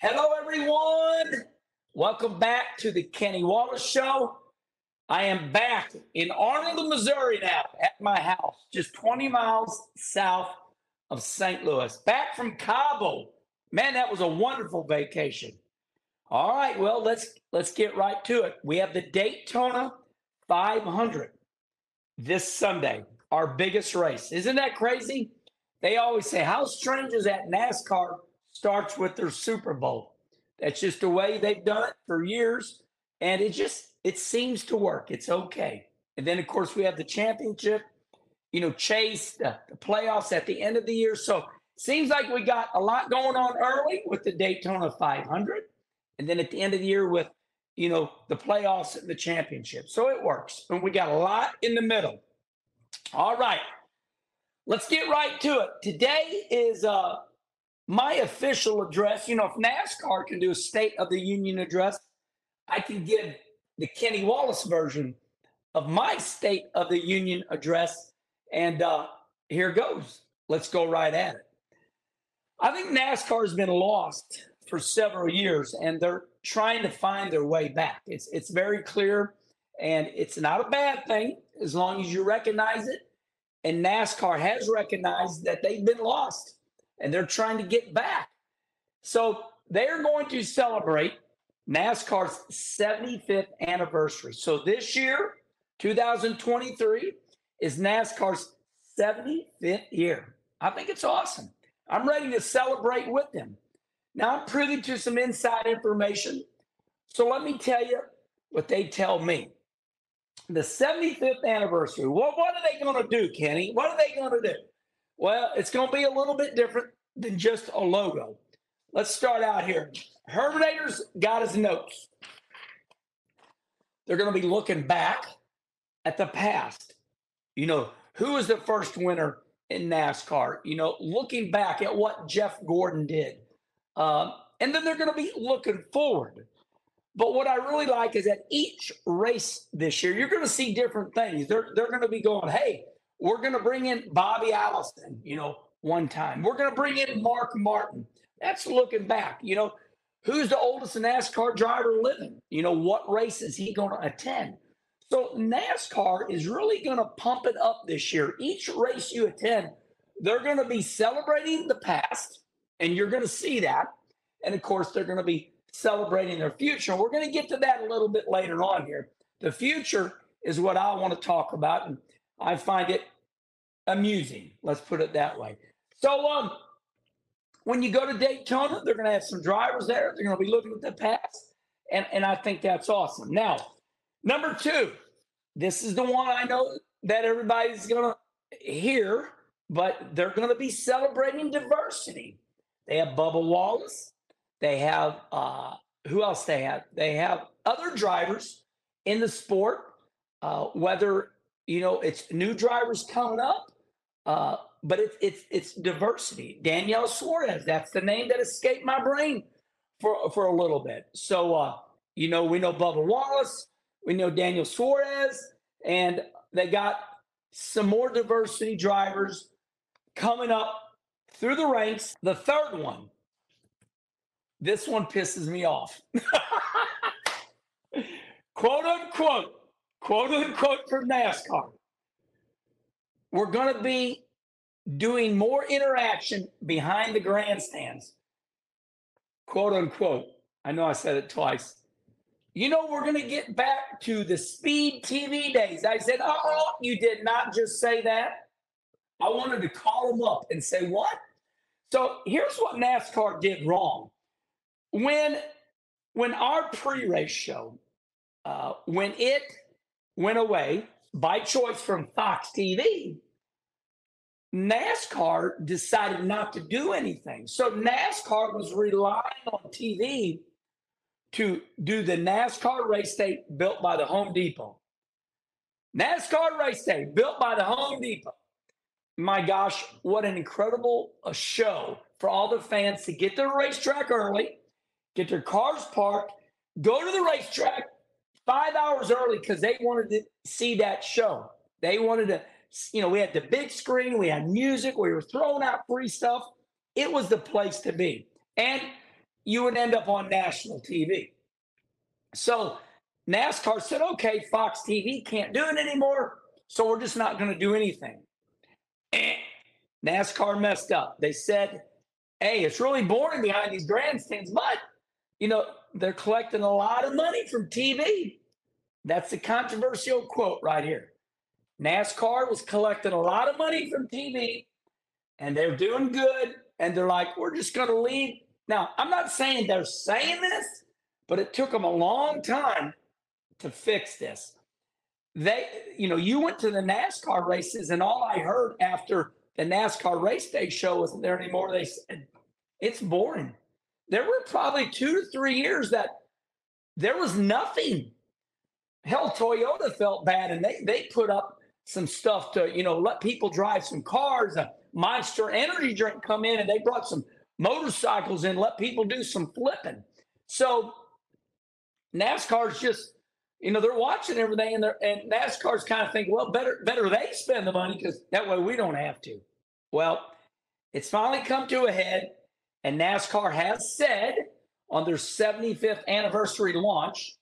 Hello, everyone. Welcome back to the Kenny Wallace Show. I am back in Arnold, Missouri now at my house, just 20 miles south of St. Louis. Back from Cabo. Man, that was a wonderful vacation. All right, well, let's let's get right to it. We have the Daytona 500 this Sunday, our biggest race. Isn't that crazy? They always say, How strange is that NASCAR starts with their Super Bowl? That's just the way they've done it for years. And it just it seems to work. It's okay. And then of course we have the championship, you know, chase, the, the playoffs at the end of the year. So seems like we got a lot going on early with the Daytona 500. And then at the end of the year with, you know, the playoffs and the championship. So it works. And we got a lot in the middle. All right. Let's get right to it. Today is uh, my official address. You know, if NASCAR can do a State of the Union address, I can give the Kenny Wallace version of my State of the Union address. And uh, here goes. Let's go right at it. I think NASCAR has been lost for several years, and they're trying to find their way back. It's it's very clear, and it's not a bad thing as long as you recognize it and NASCAR has recognized that they've been lost and they're trying to get back. So they're going to celebrate NASCAR's 75th anniversary. So this year, 2023, is NASCAR's 75th year. I think it's awesome. I'm ready to celebrate with them. Now, I'm privy to some inside information. So let me tell you what they tell me the 75th anniversary. What, what are they going to do, Kenny? What are they going to do? Well, it's going to be a little bit different than just a logo. Let's start out here. Herminator's got his notes. They're going to be looking back at the past. You know, who was the first winner in NASCAR? You know, looking back at what Jeff Gordon did. Um, and then they're going to be looking forward. But what I really like is that each race this year, you're going to see different things. They're they're going to be going, hey, we're going to bring in Bobby Allison, you know, one time. We're going to bring in Mark Martin. That's looking back. You know, who's the oldest NASCAR driver living? You know, what race is he going to attend? So NASCAR is really going to pump it up this year. Each race you attend, they're going to be celebrating the past, and you're going to see that. And of course, they're going to be celebrating their future. We're going to get to that a little bit later on here. The future is what I want to talk about, and I find it amusing. Let's put it that way. So, um, when you go to Daytona, they're going to have some drivers there. They're going to be looking at the past, and and I think that's awesome. Now, number two, this is the one I know that everybody's going to hear, but they're going to be celebrating diversity. They have Bubba Wallace, they have uh, who else they have? They have other drivers in the sport, uh, whether you know it's new drivers coming up, uh, but it's it's it's diversity. Daniel Suarez, that's the name that escaped my brain for for a little bit. So uh, you know, we know Bubba Wallace, we know Daniel Suarez, and they got some more diversity drivers coming up through the ranks. The third one this one pisses me off. quote unquote, quote unquote for NASCAR. We're going to be doing more interaction behind the grandstands. Quote unquote. I know I said it twice. You know, we're going to get back to the speed TV days. I said, Oh, you did not just say that. I wanted to call them up and say, What? So here's what NASCAR did wrong when when our pre-race show uh, when it went away by choice from Fox TV, NASCAR decided not to do anything. So NASCAR was relying on TV to do the NASCAR race day built by the Home Depot. NASCAR race day built by the Home Depot. My gosh, what an incredible a uh, show for all the fans to get to the racetrack early get their cars parked, go to the racetrack five hours early because they wanted to see that show. They wanted to, you know, we had the big screen, we had music, we were throwing out free stuff. It was the place to be. And you would end up on national TV. So NASCAR said, okay, Fox TV can't do it anymore. So we're just not going to do anything. And NASCAR messed up. They said, hey, it's really boring behind these grandstands, but, you know, they're collecting a lot of money from TV. That's the controversial quote right here. NASCAR was collecting a lot of money from TV and they're doing good. And they're like, we're just going to leave. Now, I'm not saying they're saying this, but it took them a long time to fix this. They, you know, you went to the NASCAR races, and all I heard after the NASCAR race day show wasn't there anymore. They said, it's boring. There were probably two to three years that there was nothing. Hell, Toyota felt bad and they, they put up some stuff to, you know, let people drive some cars. A Monster energy drink come in and they brought some motorcycles in, let people do some flipping. So NASCAR's just, you know, they're watching everything and they're and NASCAR's kind of thinking, well, better better they spend the money because that way we don't have to. Well, it's finally come to a head, and NASCAR has said on their 75th anniversary launch.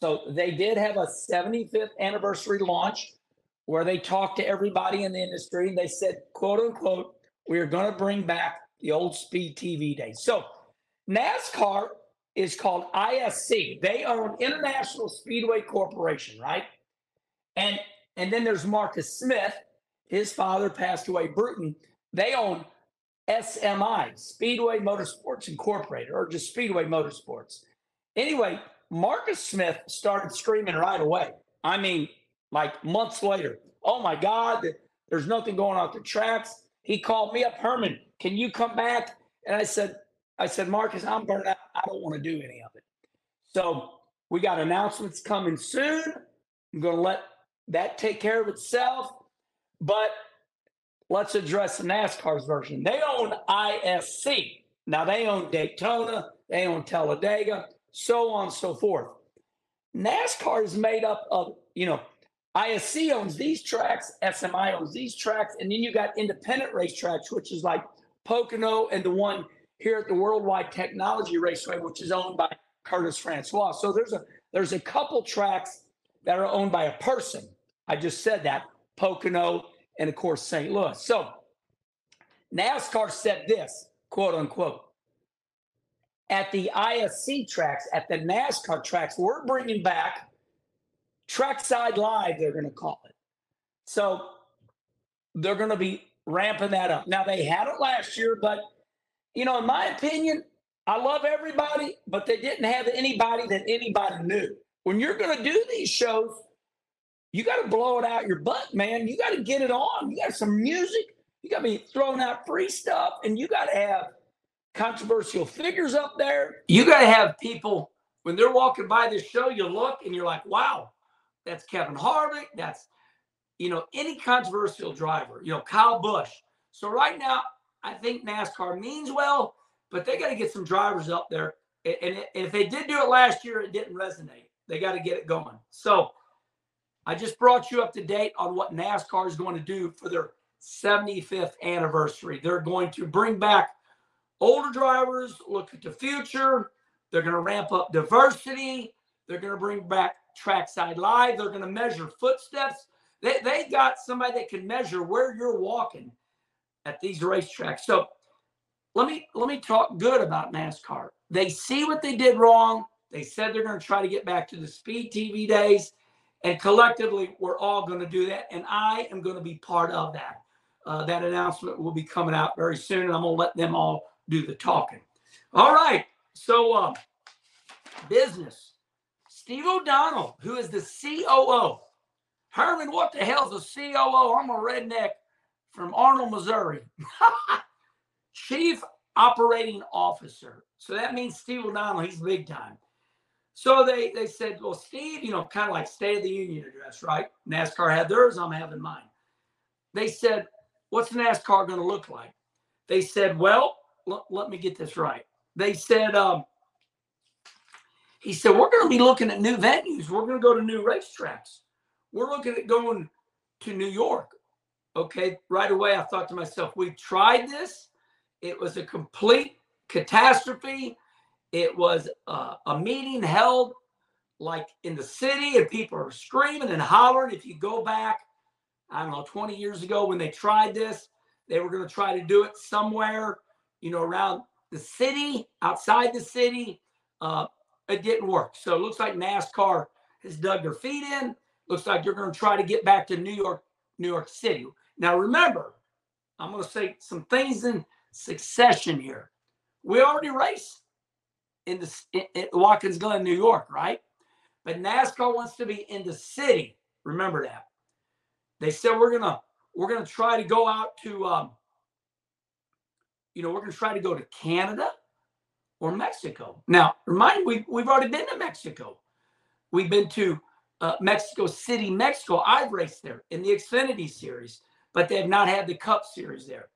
So they did have a 75th anniversary launch where they talked to everybody in the industry and they said, quote unquote, we are going to bring back the old speed TV days. So NASCAR is called ISC. They own International Speedway Corporation, right? And and then there's Marcus Smith. His father passed away, Bruton. They own SMI, Speedway Motorsports Incorporated, or just Speedway Motorsports. Anyway, Marcus Smith started screaming right away. I mean, like months later. Oh my God, there's nothing going on the tracks. He called me up, Herman, can you come back? And I said, I said, Marcus, I'm burnt out. I don't want to do any of it. So we got announcements coming soon. I'm going to let that take care of itself. But let's address NASCAR's version. They own ISC. Now they own Daytona, they own Talladega, so on and so forth. NASCAR is made up of, you know, ISC owns these tracks, SMI owns these tracks, and then you got independent racetracks, which is like Pocono and the one here at the Worldwide Technology Raceway, which is owned by Curtis Francois. So there's a there's a couple tracks that are owned by a person. I just said that Pocono and of course St. Louis. So NASCAR said this quote unquote at the ISC tracks, at the NASCAR tracks, we're bringing back Trackside Live, they're going to call it. So they're going to be ramping that up. Now, they had it last year, but, you know, in my opinion, I love everybody, but they didn't have anybody that anybody knew. When you're going to do these shows, you got to blow it out your butt, man. You got to get it on. You got some music. You got to be throwing out free stuff, and you got to have controversial figures up there. You got to have people when they're walking by this show. You look and you're like, "Wow, that's Kevin Harvick. That's, you know, any controversial driver, you know, Kyle Busch. So right now, I think NASCAR means well, but they got to get some drivers up there. And if they did do it last year, it didn't resonate. They got to get it going. So I just brought you up to date on what NASCAR is going to do for their 75th anniversary. They're going to bring back older drivers, look at the future. They're going to ramp up diversity. They're going to bring back trackside live. They're going to measure footsteps. They, they got somebody that can measure where you're walking at these racetracks. So let me let me talk good about NASCAR. They see what they did wrong. They said they're going to try to get back to the speed TV days. And collectively, we're all going to do that. And I am going to be part of that. Uh, that announcement will be coming out very soon. And I'm going to let them all do the talking. All right. So, uh, business. Steve O'Donnell, who is the COO. Herman, what the hell's a COO? I'm a redneck from Arnold, Missouri. Chief Operating Officer. So that means Steve O'Donnell, he's big time. So they they said, well, Steve, you know, kind of like State of the Union address, right? NASCAR had theirs, I'm having mine. They said, what's NASCAR going to look like? They said, well, l- let me get this right. They said, um, he said, We're going to be looking at new venues. We're going to go to new racetracks. We're looking at going to New York. Okay. Right away, I thought to myself, We tried this. It was a complete catastrophe. It was uh, a meeting held like in the city, and people are screaming and hollering. If you go back, I don't know, 20 years ago when they tried this, they were going to try to do it somewhere, you know, around the city, outside the city. Uh, it didn't work. So it looks like NASCAR has dug their feet in. Looks like they're going to try to get back to New York, New York City. Now, remember, I'm going to say some things in succession here. We already raced in the in, in Watkins Glen, New York, right? But NASCAR wants to be in the city. Remember that. They said we're gonna we're gonna try to go out to um, you know we're gonna try to go to Canada or Mexico. Now, remind we we've already been to Mexico. We've been to uh, Mexico City, Mexico. I've raced there in the Xfinity Series, but they have not had the Cup Series there.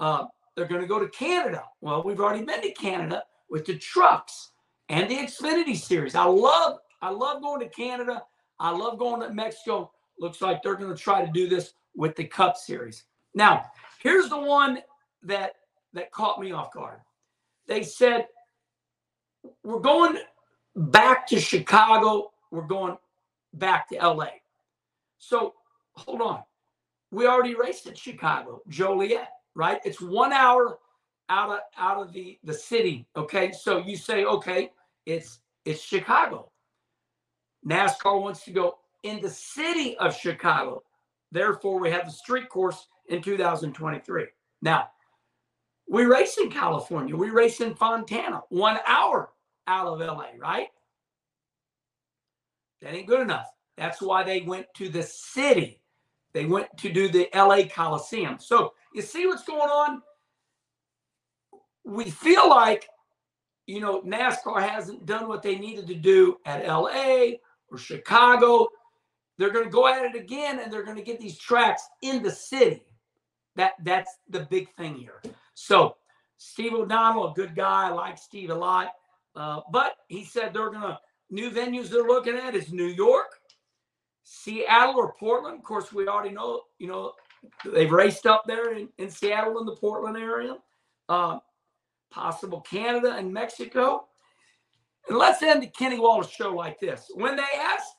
Uh, they're going to go to Canada. Well, we've already been to Canada with the trucks and the Xfinity Series. I love I love going to Canada. I love going to Mexico. Looks like they're going to try to do this with the Cup Series. Now, here's the one that that caught me off guard. They said we're going back to Chicago. We're going back to LA. So hold on. We already raced in Chicago, Joliet, right? It's one hour out of out of the the city. Okay, so you say, okay, it's it's Chicago. NASCAR wants to go in the city of Chicago. Therefore, we have the street course in 2023. Now, we race in California. We race in Fontana, one hour out of LA, right? That ain't good enough. That's why they went to the city. They went to do the LA Coliseum. So you see what's going on? We feel like, you know, NASCAR hasn't done what they needed to do at LA or Chicago. They're going to go at it again and they're going to get these tracks in the city. That that's the big thing here. So Steve O'Donnell, a good guy. I like Steve a lot. Uh, but he said they're going to new venues they're looking at is New York, Seattle, or Portland. Of course, we already know, you know, they've raced up there in, in Seattle in the Portland area. Uh, possible Canada and Mexico. And let's end the Kenny Wallace show like this. When they asked,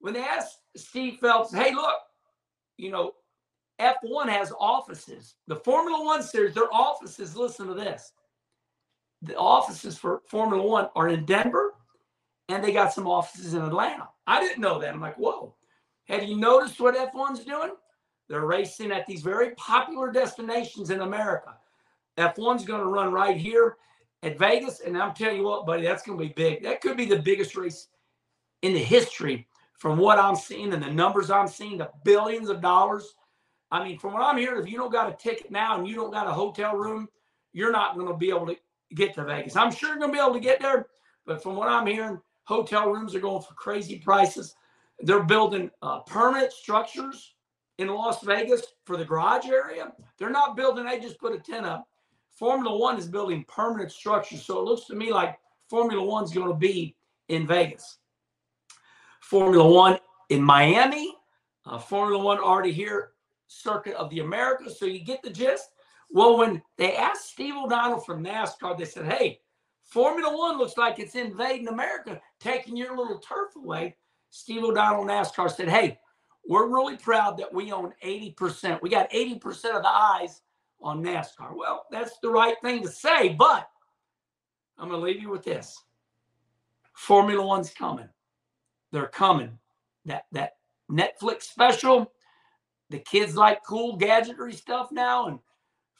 when they asked Steve Phelps, hey, look, you know, F1 has offices. The Formula One series, their offices, listen to this. The offices for Formula One are in Denver and they got some offices in Atlanta. I didn't know that. I'm like, whoa. Have you noticed what F1's doing? They're racing at these very popular destinations in America. F1's going to run right here at Vegas. And I'm telling you what, buddy, that's going to be big. That could be the biggest race in the history from what I'm seeing and the numbers I'm seeing, the billions of dollars. I mean, from what I'm hearing, if you don't got a ticket now and you don't got a hotel room, you're not going to be able to get to Vegas. I'm sure you're going to be able to get there, but from what I'm hearing, hotel rooms are going for crazy prices. They're building uh, permanent structures in Las Vegas for the garage area. They're not building, they just put a tent up. Formula One is building permanent structures. So it looks to me like Formula One's going to be in Vegas. Formula One in Miami. Uh, Formula One already here, Circuit of the Americas. So you get the gist. Well, when they asked Steve O'Donnell from NASCAR, they said, hey, Formula One looks like it's invading America, taking your little turf away. Steve O'Donnell, NASCAR said, hey, we're really proud that we own 80%. We got 80% of the eyes on NASCAR. Well, that's the right thing to say, but I'm going to leave you with this. Formula One's coming. They're coming. That that Netflix special, the kids like cool gadgetry stuff now, and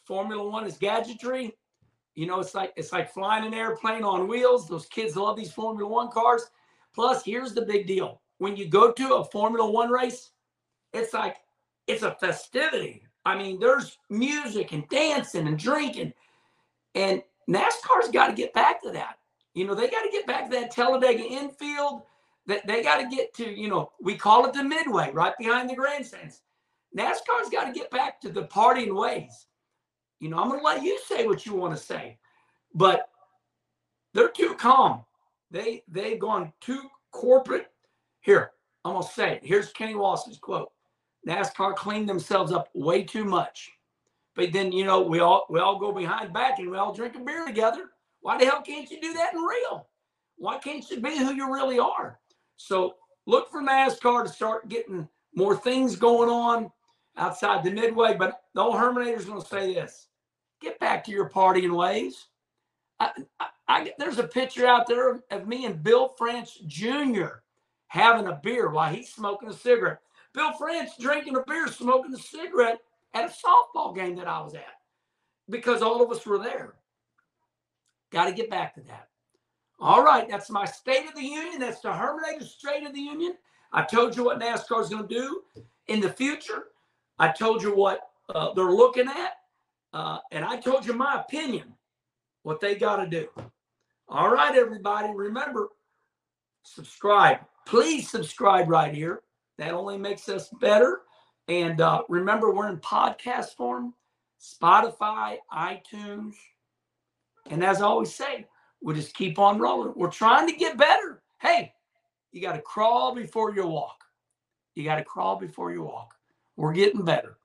Formula One is gadgetry. You know, it's like it's like flying an airplane on wheels. Those kids love these Formula One cars. Plus, here's the big deal: when you go to a Formula One race, it's like it's a festivity. I mean, there's music and dancing and drinking. And NASCAR's got to get back to that. You know, they got to get back to that Talladega infield. That they got to get to, you know, we call it the midway, right behind the grandstands. NASCAR's got to get back to the partying ways. You know, I'm going to let you say what you want to say, but they're too calm. They they've gone too corporate. Here, I'm going to say it. Here's Kenny Wallace's quote. NASCAR cleaned themselves up way too much. But then, you know, we all we all go behind back and we all drink a beer together. Why the hell can't you do that in real? Why can't you be who you really are? So look for NASCAR to start getting more things going on outside the midway. But the old Herminator's going to say this get back to your partying ways. I, I, I, there's a picture out there of, of me and Bill France Jr. having a beer while he's smoking a cigarette. Bill France drinking a beer, smoking a cigarette at a softball game that I was at because all of us were there. Got to get back to that. All right, that's my State of the Union. That's the Herminator State of the Union. I told you what NASCAR is going to do in the future. I told you what uh, they're looking at, uh, and I told you my opinion, what they got to do. All right, everybody, remember, subscribe. Please subscribe right here. That only makes us better. And uh, remember, we're in podcast form, Spotify, iTunes. And as I always say, we'll just keep on rolling. We're trying to get better. Hey, you got to crawl before you walk. You got to crawl before you walk. We're getting better.